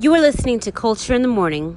You are listening to Culture in the Morning.